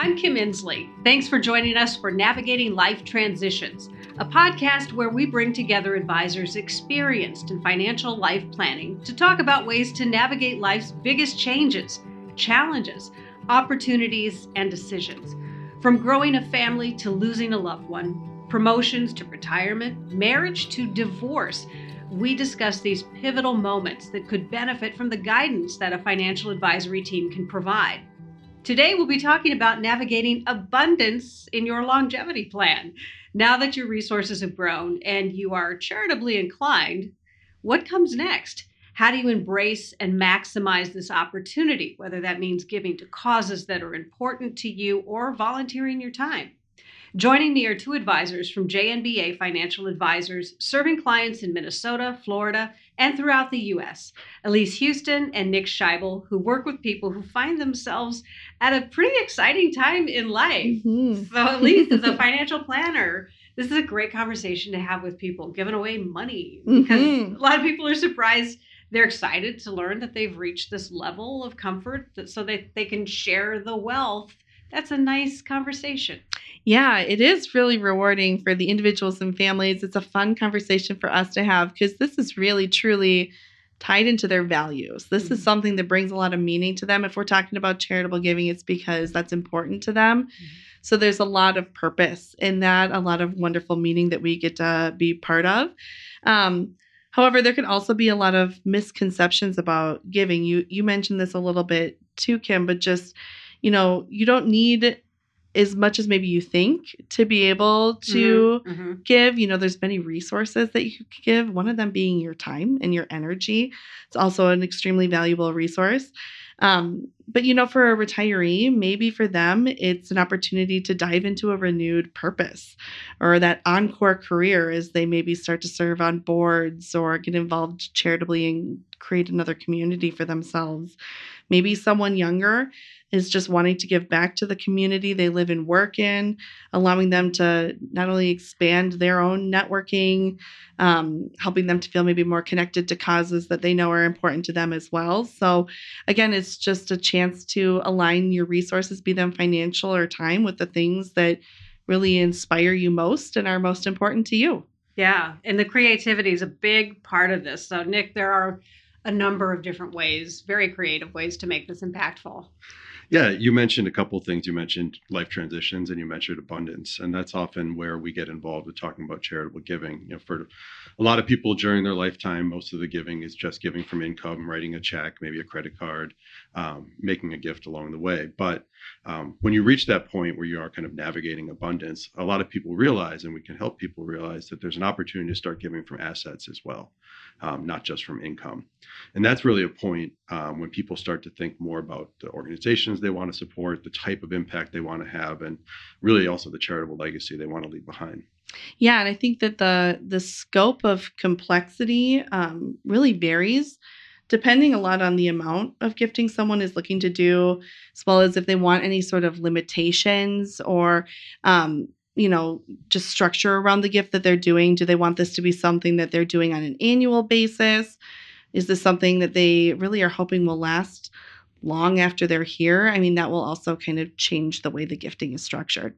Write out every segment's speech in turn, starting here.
I'm Kim Insley. Thanks for joining us for Navigating Life Transitions, a podcast where we bring together advisors experienced in financial life planning to talk about ways to navigate life's biggest changes, challenges, opportunities, and decisions. From growing a family to losing a loved one, promotions to retirement, marriage to divorce, we discuss these pivotal moments that could benefit from the guidance that a financial advisory team can provide. Today, we'll be talking about navigating abundance in your longevity plan. Now that your resources have grown and you are charitably inclined, what comes next? How do you embrace and maximize this opportunity, whether that means giving to causes that are important to you or volunteering your time? Joining me are two advisors from JNBA Financial Advisors, serving clients in Minnesota, Florida, and throughout the U.S. Elise Huston and Nick Scheibel, who work with people who find themselves at a pretty exciting time in life. Mm-hmm. So, Elise, as a financial planner, this is a great conversation to have with people giving away money because mm-hmm. a lot of people are surprised they're excited to learn that they've reached this level of comfort that, so that they can share the wealth that's a nice conversation. Yeah, it is really rewarding for the individuals and families. It's a fun conversation for us to have because this is really truly tied into their values. This mm-hmm. is something that brings a lot of meaning to them. If we're talking about charitable giving, it's because that's important to them. Mm-hmm. So there's a lot of purpose in that, a lot of wonderful meaning that we get to be part of. Um, however, there can also be a lot of misconceptions about giving. You you mentioned this a little bit too, Kim, but just you know, you don't need as much as maybe you think to be able to mm-hmm, mm-hmm. give. You know, there's many resources that you could give, one of them being your time and your energy. It's also an extremely valuable resource. Um, but you know, for a retiree, maybe for them, it's an opportunity to dive into a renewed purpose or that encore career as they maybe start to serve on boards or get involved charitably and create another community for themselves. Maybe someone younger is just wanting to give back to the community they live and work in, allowing them to not only expand their own networking, um, helping them to feel maybe more connected to causes that they know are important to them as well. So, again, it's just a chance to align your resources, be them financial or time, with the things that really inspire you most and are most important to you. Yeah, and the creativity is a big part of this. So, Nick, there are a number of different ways, very creative ways to make this impactful. Yeah, you mentioned a couple things. You mentioned life transitions and you mentioned abundance. And that's often where we get involved with talking about charitable giving. You know, for a lot of people during their lifetime, most of the giving is just giving from income, writing a check, maybe a credit card, um, making a gift along the way. But um, when you reach that point where you are kind of navigating abundance, a lot of people realize, and we can help people realize that there's an opportunity to start giving from assets as well, um, not just from income. And that's really a point um, when people start to think more about the organizations they want to support, the type of impact they want to have, and really also the charitable legacy they want to leave behind. Yeah, and I think that the the scope of complexity um, really varies depending a lot on the amount of gifting someone is looking to do, as well as if they want any sort of limitations or, um, you know, just structure around the gift that they're doing. Do they want this to be something that they're doing on an annual basis? Is this something that they really are hoping will last long after they're here? I mean, that will also kind of change the way the gifting is structured.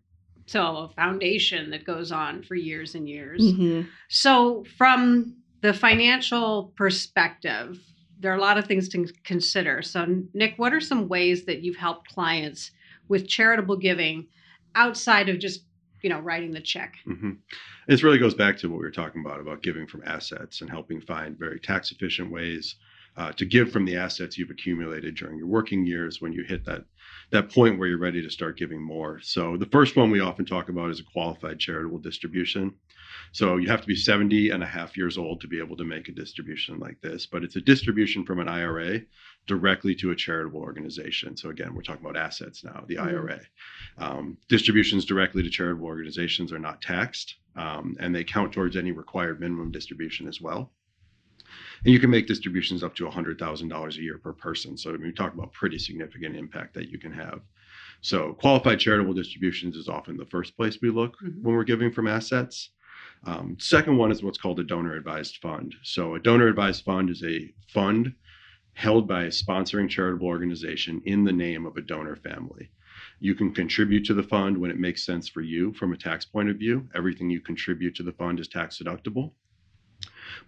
So, a foundation that goes on for years and years. Mm-hmm. So, from the financial perspective, there are a lot of things to consider. So, Nick, what are some ways that you've helped clients with charitable giving outside of just you know writing the check mm-hmm. this really goes back to what we were talking about about giving from assets and helping find very tax efficient ways uh, to give from the assets you've accumulated during your working years when you hit that that point where you're ready to start giving more. So the first one we often talk about is a qualified charitable distribution. So you have to be 70 and a half years old to be able to make a distribution like this, but it's a distribution from an IRA directly to a charitable organization. So again, we're talking about assets now, the mm-hmm. IRA. Um, distributions directly to charitable organizations are not taxed, um, and they count towards any required minimum distribution as well. And you can make distributions up to $100,000 a year per person. So we talk about pretty significant impact that you can have. So qualified charitable distributions is often the first place we look mm-hmm. when we're giving from assets. Um, second one is what's called a donor advised fund. So a donor advised fund is a fund held by a sponsoring charitable organization in the name of a donor family. You can contribute to the fund when it makes sense for you from a tax point of view. Everything you contribute to the fund is tax deductible.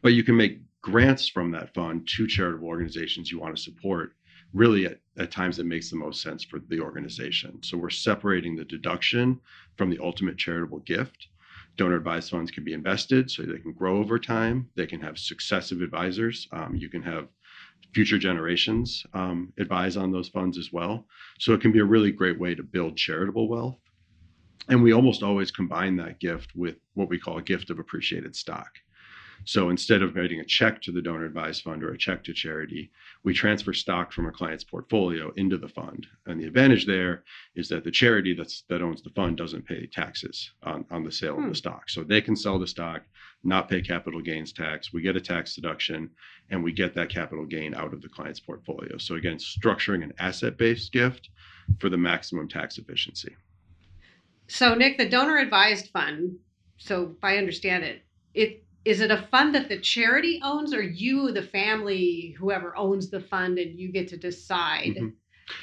But you can make grants from that fund to charitable organizations you want to support really at, at times it makes the most sense for the organization. So we're separating the deduction from the ultimate charitable gift. Donor advised funds can be invested so they can grow over time. They can have successive advisors. Um, you can have future generations um, advise on those funds as well. So it can be a really great way to build charitable wealth. And we almost always combine that gift with what we call a gift of appreciated stock. So instead of writing a check to the donor advised fund or a check to charity, we transfer stock from a client's portfolio into the fund. And the advantage there is that the charity that's, that owns the fund doesn't pay taxes on, on the sale hmm. of the stock. So they can sell the stock, not pay capital gains tax. We get a tax deduction and we get that capital gain out of the client's portfolio. So again, structuring an asset based gift for the maximum tax efficiency. So, Nick, the donor advised fund, so if I understand it, it is it a fund that the charity owns or you the family whoever owns the fund and you get to decide? Mm-hmm.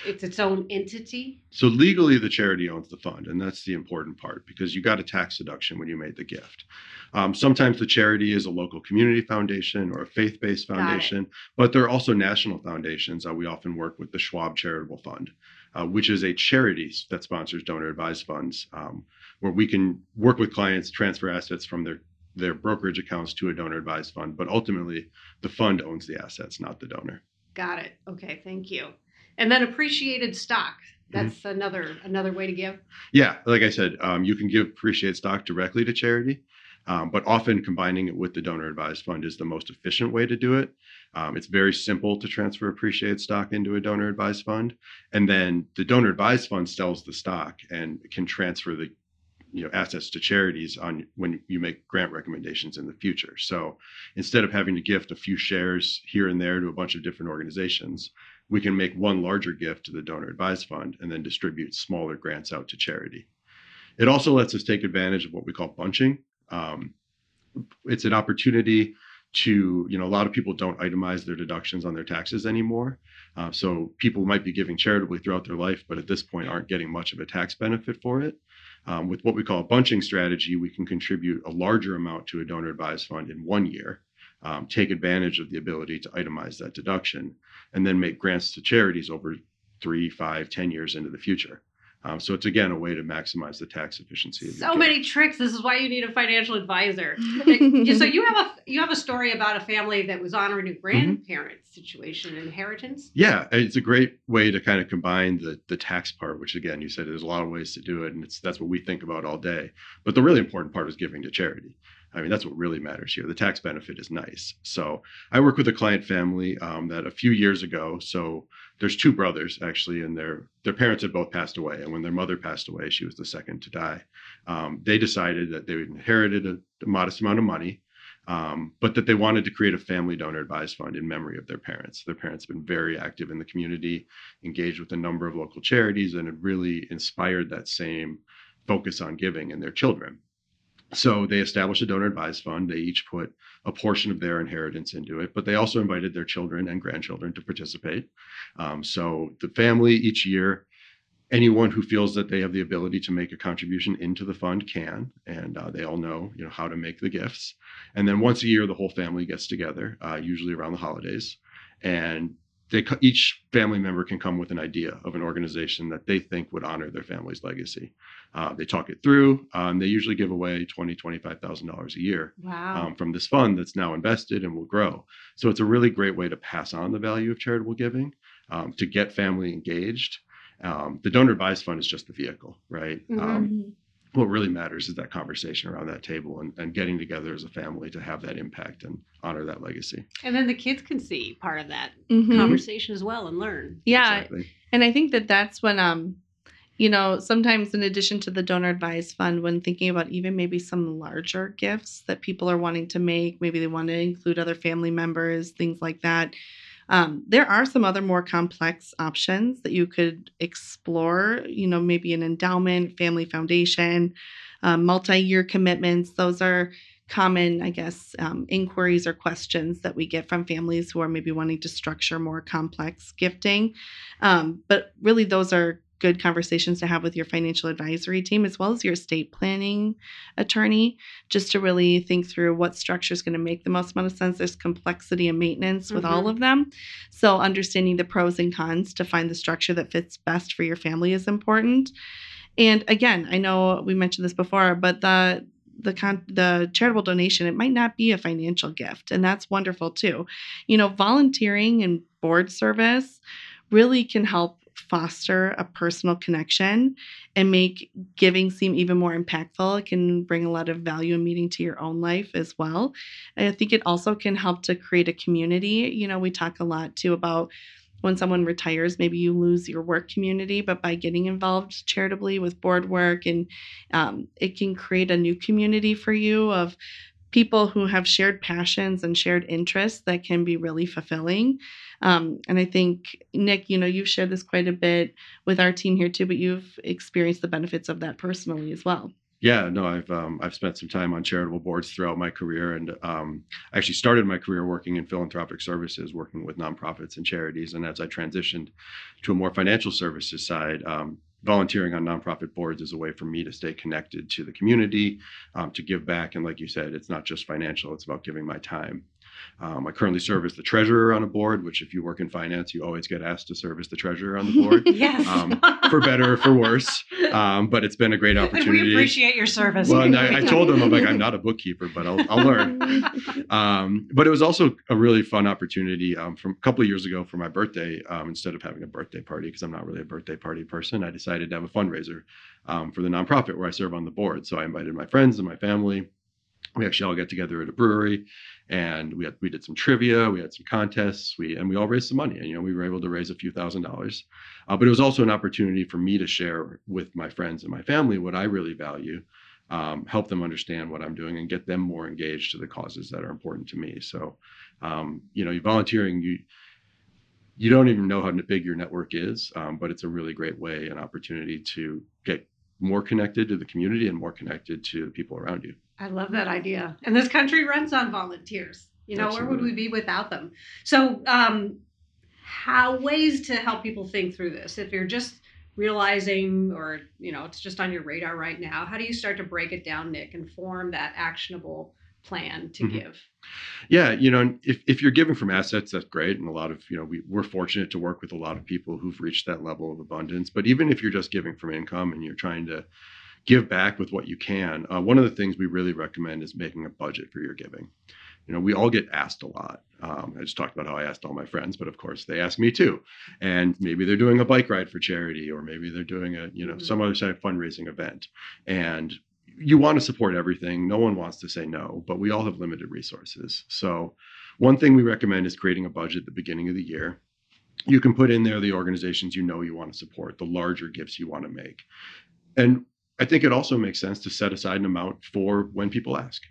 it's its own entity? So legally the charity owns the fund and that's the important part because you got a tax deduction when you made the gift. Um, sometimes the charity is a local community foundation or a faith-based foundation but there are also national foundations uh, we often work with the schwab charitable fund uh, which is a charity that sponsors donor advised funds um, where we can work with clients transfer assets from their their brokerage accounts to a donor advised fund, but ultimately the fund owns the assets, not the donor. Got it. Okay, thank you. And then appreciated stock. Mm-hmm. That's mm-hmm. another another way to give. Yeah, like I said, um, you can give appreciated stock directly to charity, um, but often combining it with the donor advised fund is the most efficient way to do it. Um, it's very simple to transfer appreciated stock into a donor advised fund, and then the donor advised fund sells the stock and can transfer the you know assets to charities on when you make grant recommendations in the future. So instead of having to gift a few shares here and there to a bunch of different organizations, we can make one larger gift to the donor advised fund and then distribute smaller grants out to charity. It also lets us take advantage of what we call bunching. Um, it's an opportunity to you know a lot of people don't itemize their deductions on their taxes anymore uh, so people might be giving charitably throughout their life but at this point aren't getting much of a tax benefit for it um, with what we call a bunching strategy, we can contribute a larger amount to a donor advised fund in one year, um, take advantage of the ability to itemize that deduction, and then make grants to charities over three, five, ten years into the future. Um, so it's again a way to maximize the tax efficiency. Of so many tricks. This is why you need a financial advisor. so you have a you have a story about a family that was honoring a grandparent mm-hmm. situation, inheritance. Yeah, it's a great way to kind of combine the the tax part, which again you said there's a lot of ways to do it, and it's that's what we think about all day. But the really important part is giving to charity. I mean, that's what really matters here. The tax benefit is nice. So I work with a client family um, that a few years ago. So there's two brothers actually, and their their parents had both passed away. And when their mother passed away, she was the second to die. Um, they decided that they inherited a, a modest amount of money. Um, but that they wanted to create a family donor advised fund in memory of their parents. Their parents have been very active in the community, engaged with a number of local charities, and had really inspired that same focus on giving in their children. So they established a donor advised fund. They each put a portion of their inheritance into it, but they also invited their children and grandchildren to participate. Um, so the family each year, anyone who feels that they have the ability to make a contribution into the fund can, and uh, they all know you know how to make the gifts. And then once a year, the whole family gets together, uh, usually around the holidays, and they each family member can come with an idea of an organization that they think would honor their family's legacy. Uh, they talk it through. Um, they usually give away twenty, twenty-five thousand dollars a year wow. um, from this fund that's now invested and will grow. So it's a really great way to pass on the value of charitable giving, um, to get family engaged. Um, the donor advised fund is just the vehicle, right? Um, mm-hmm what really matters is that conversation around that table and, and getting together as a family to have that impact and honor that legacy. And then the kids can see part of that mm-hmm. conversation as well and learn. Yeah. Exactly. And I think that that's when, um, you know, sometimes in addition to the donor advised fund, when thinking about even maybe some larger gifts that people are wanting to make, maybe they want to include other family members, things like that um, there are some other more complex options that you could explore, you know, maybe an endowment, family foundation, um, multi year commitments. Those are common, I guess, um, inquiries or questions that we get from families who are maybe wanting to structure more complex gifting. Um, but really, those are good conversations to have with your financial advisory team as well as your estate planning attorney, just to really think through what structure is going to make the most amount of sense. There's complexity and maintenance with Mm-hmm. all of them. So, understanding the pros and cons to find the structure that fits best for your family is important. And again, I know we mentioned this before, but the the con- the charitable donation it might not be a financial gift and that's wonderful too you know volunteering and board service really can help foster a personal connection and make giving seem even more impactful it can bring a lot of value and meaning to your own life as well. And i think it also can help to create a community. You know we talk a lot too about when someone retires, maybe you lose your work community, but by getting involved charitably with board work, and um, it can create a new community for you of people who have shared passions and shared interests that can be really fulfilling. Um, and I think, Nick, you know, you've shared this quite a bit with our team here too, but you've experienced the benefits of that personally as well. Yeah, no, I've um, I've spent some time on charitable boards throughout my career, and um, I actually started my career working in philanthropic services, working with nonprofits and charities. And as I transitioned to a more financial services side, um, volunteering on nonprofit boards is a way for me to stay connected to the community, um, to give back. And like you said, it's not just financial; it's about giving my time. Um, I currently serve as the treasurer on a board, which, if you work in finance, you always get asked to serve as the treasurer on the board, yes. Um, for better or for worse. Um, but it's been a great And opportunity. we appreciate your service. Well, and I, I told them I'm like I'm not a bookkeeper, but I'll, I'll learn. Um, but it was also a really fun opportunity. Um, from a couple of years ago for my birthday, um, instead of having a birthday party because I'm not really a birthday party person, I decided to have a fundraiser um, for the nonprofit where I serve on the board. So I invited my friends and my family. We actually all got together at a brewery, and we had we did some trivia, we had some contests, we and we all raised some money. And you know, we were able to raise a few thousand dollars. Uh, but it was also an opportunity for me to share with my friends and my family what I really value um, help them understand what I'm doing and get them more engaged to the causes that are important to me. So, um, you know, volunteering, you you don't even know how big your network is, um, but it's a really great way and opportunity to get more connected to the community and more connected to the people around you. I love that idea. And this country runs on volunteers. You know, where would we be without them? So, um, how ways to help people think through this? If you're just realizing, or you know, it's just on your radar right now, how do you start to break it down, Nick, and form that actionable plan to Mhm. give? Yeah, you know, if, if you're giving from assets, that's great. And a lot of, you know, we, we're fortunate to work with a lot of people who've reached that level of abundance. But even if you're just giving from income and you're trying to give back with what you can, uh, one of the things we really recommend is making a budget for your giving. You know, we all get asked a lot. Um, I just talked about how I asked all my friends, but of course they ask me too. And maybe they're doing a bike ride for charity, or maybe they're doing a, you know, Mhm. some other type of fundraising event. And you want to support everything. No one wants to say no, but we all have limited resources. So, one thing we recommend is creating a budget at the beginning of the year. You can put in there the organizations you know you want to support, the larger gifts you want to make. And I think it also makes sense to set aside an amount for when people ask.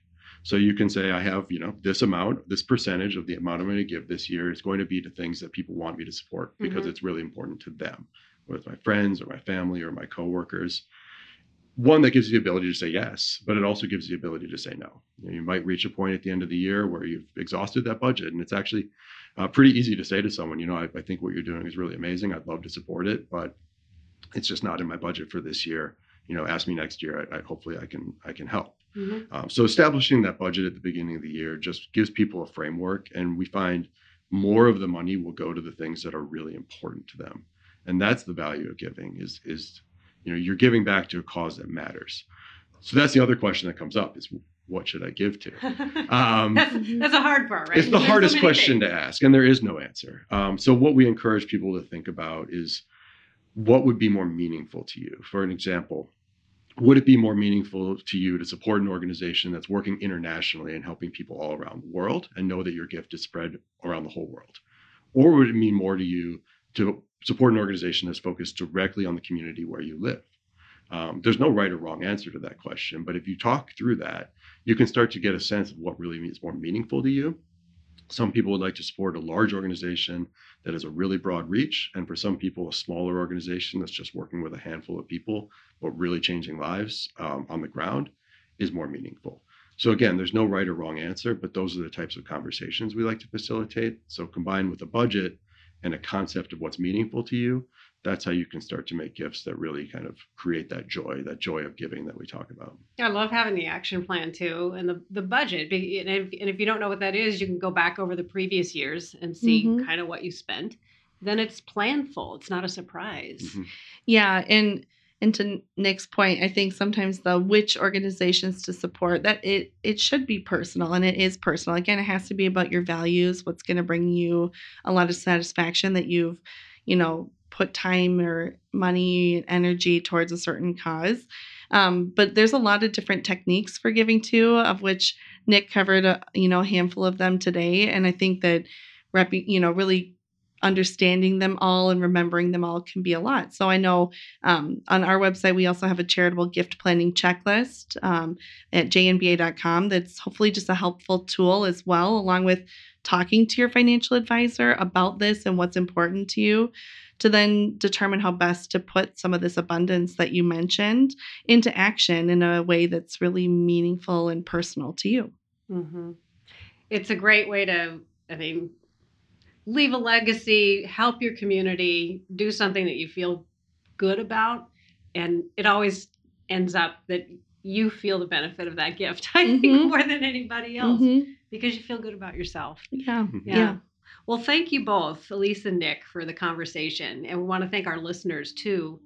So you can say, I have, you know, this amount, this percentage of the amount I'm going to give this year is going to be to things that people want me to support because Mhm. it's really important to them, whether it's my friends or my family or my coworkers one that gives you the ability to say yes, but it also gives you the ability to say no. You, know, you might reach a point at the end of the year where you've exhausted that budget, and it's actually uh, pretty easy to say to someone, you know, I, I think what you're doing is really amazing. I'd love to support it, but it's just not in my budget for this year. You know, ask me next year. I, I hopefully I can I can help. Mhm. Um, so establishing that budget at the beginning of the year just gives people a framework, and we find more of the money will go to the things that are really important to them, and that's the value of giving. Is is you know you're giving back to a cause that matters. So that's the other question that comes up: is what should I give to? Um, that's, that's a hard part, right? it's the There's so hardest many question things. to ask, and there is no answer. Um, so, what we encourage people to think about is what would be more meaningful to you. For an example, would it be more meaningful to you to support an organization that's working internationally and helping people all around the world and know that your gift is spread around the whole world? Or would it mean more to you to support an organization that's focused directly on the community where you live? Um, there's no right or wrong answer to that question, but if you talk through that, you can start to get a sense of what really is more meaningful to you. Some people would like to support a large organization that has a really broad reach, and for some people, a smaller organization that's just working with a handful of people but really changing lives um, on the ground is more meaningful. So again, there's no right or wrong answer, but those are the types of conversations we like to facilitate. So combined with a budget and a concept of what's meaningful to you, that's how you can start to make gifts that really kind of create that joy, that joy of giving that we talk about. I love having the action plan too and the, the budget. And if, and if you don't know what that is, you can go back over the previous years and see mm-hmm. kind of what you spent. Then it's planful. It's not a surprise. Mm-hmm. Yeah. And and to Nick's point, I think sometimes the which organizations to support that it it should be personal and it is personal. Again, it has to be about your values, what's going to bring you a lot of satisfaction that you've, you know, put time or money and energy towards a certain cause. Um, but there's a lot of different techniques for giving too, of which Nick covered a you know a handful of them today, and I think that rep, you know really understanding them all and remembering them all can be a lot. So I know um, on our website, we also have a charitable gift planning checklist um, at jnba.com that's hopefully just a helpful tool as well, along with talking to your financial advisor about this and what's important to you to then determine how best to put some of this abundance that you mentioned into action in a way that's really meaningful and personal to you. Mm-hmm. It's a great way to, I mean, leave a legacy, help your community, do something that you feel good about. And it always ends up that you feel the benefit of that gift, I mm-hmm. think, more than anybody else mm-hmm. because you feel good about yourself. Yeah. yeah. yeah. Well, thank you both, Elise and Nick, for the conversation. And we want to thank our listeners too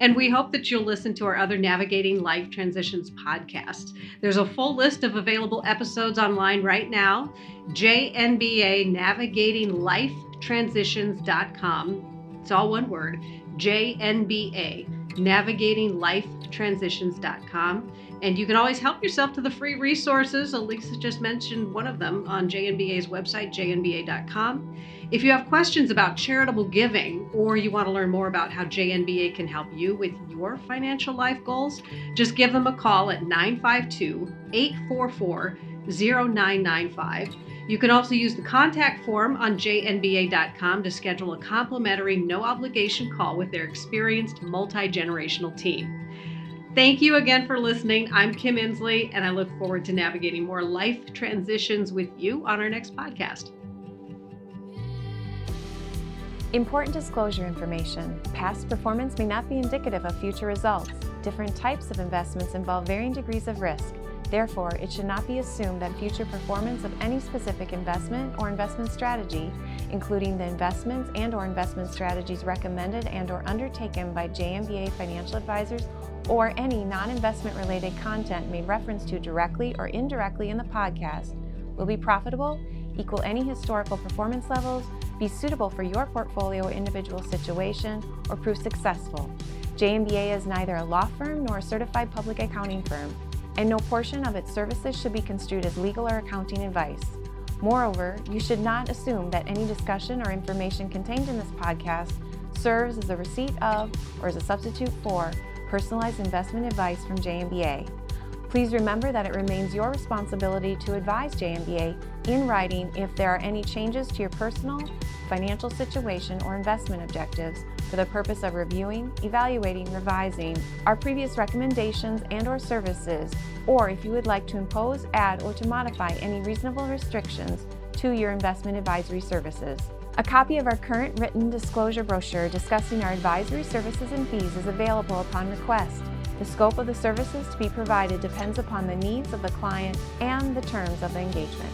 and we hope that you'll listen to our other Navigating Life Transitions podcast. There's a full list of available episodes online right now. JNBA Navigating Life Transitions.com. It's all one word. JNBA Navigating Life And you can always help yourself to the free resources. Elisa just mentioned one of them on JNBA's website, jnba.com. If you have questions about charitable giving or you want to learn more about how JNBA can help you with your financial life goals, just give them a call at 952 844 0995. You can also use the contact form on jnba.com to schedule a complimentary, no obligation call with their experienced multi generational team. Thank you again for listening. I'm Kim Insley, and I look forward to navigating more life transitions with you on our next podcast. Important disclosure information. Past performance may not be indicative of future results. Different types of investments involve varying degrees of risk. Therefore, it should not be assumed that future performance of any specific investment or investment strategy, including the investments and or investment strategies recommended and or undertaken by JNBA financial advisors or any non-investment related content made reference to directly or indirectly in the podcast will be profitable, equal any historical performance levels, be suitable for your portfolio or individual situation, or prove successful. JNBA is neither a law firm nor a certified public accounting firm, and no portion of its services should be construed as legal or accounting advice. Moreover, you should not assume that any discussion or information contained in this podcast serves as a receipt of or as a substitute for personalized investment advice from JNBA. Please remember that it remains your responsibility to advise JNBA in writing if there are any changes to your personal, financial situation, or investment objectives for the purpose of reviewing, evaluating, revising our previous recommendations and or services, or if you would like to impose, add, or to modify any reasonable restrictions to your investment advisory services. A copy of our current written disclosure brochure discussing our advisory services and fees is available upon request. The scope of the services to be provided depends upon the needs of the client and the terms of the engagement.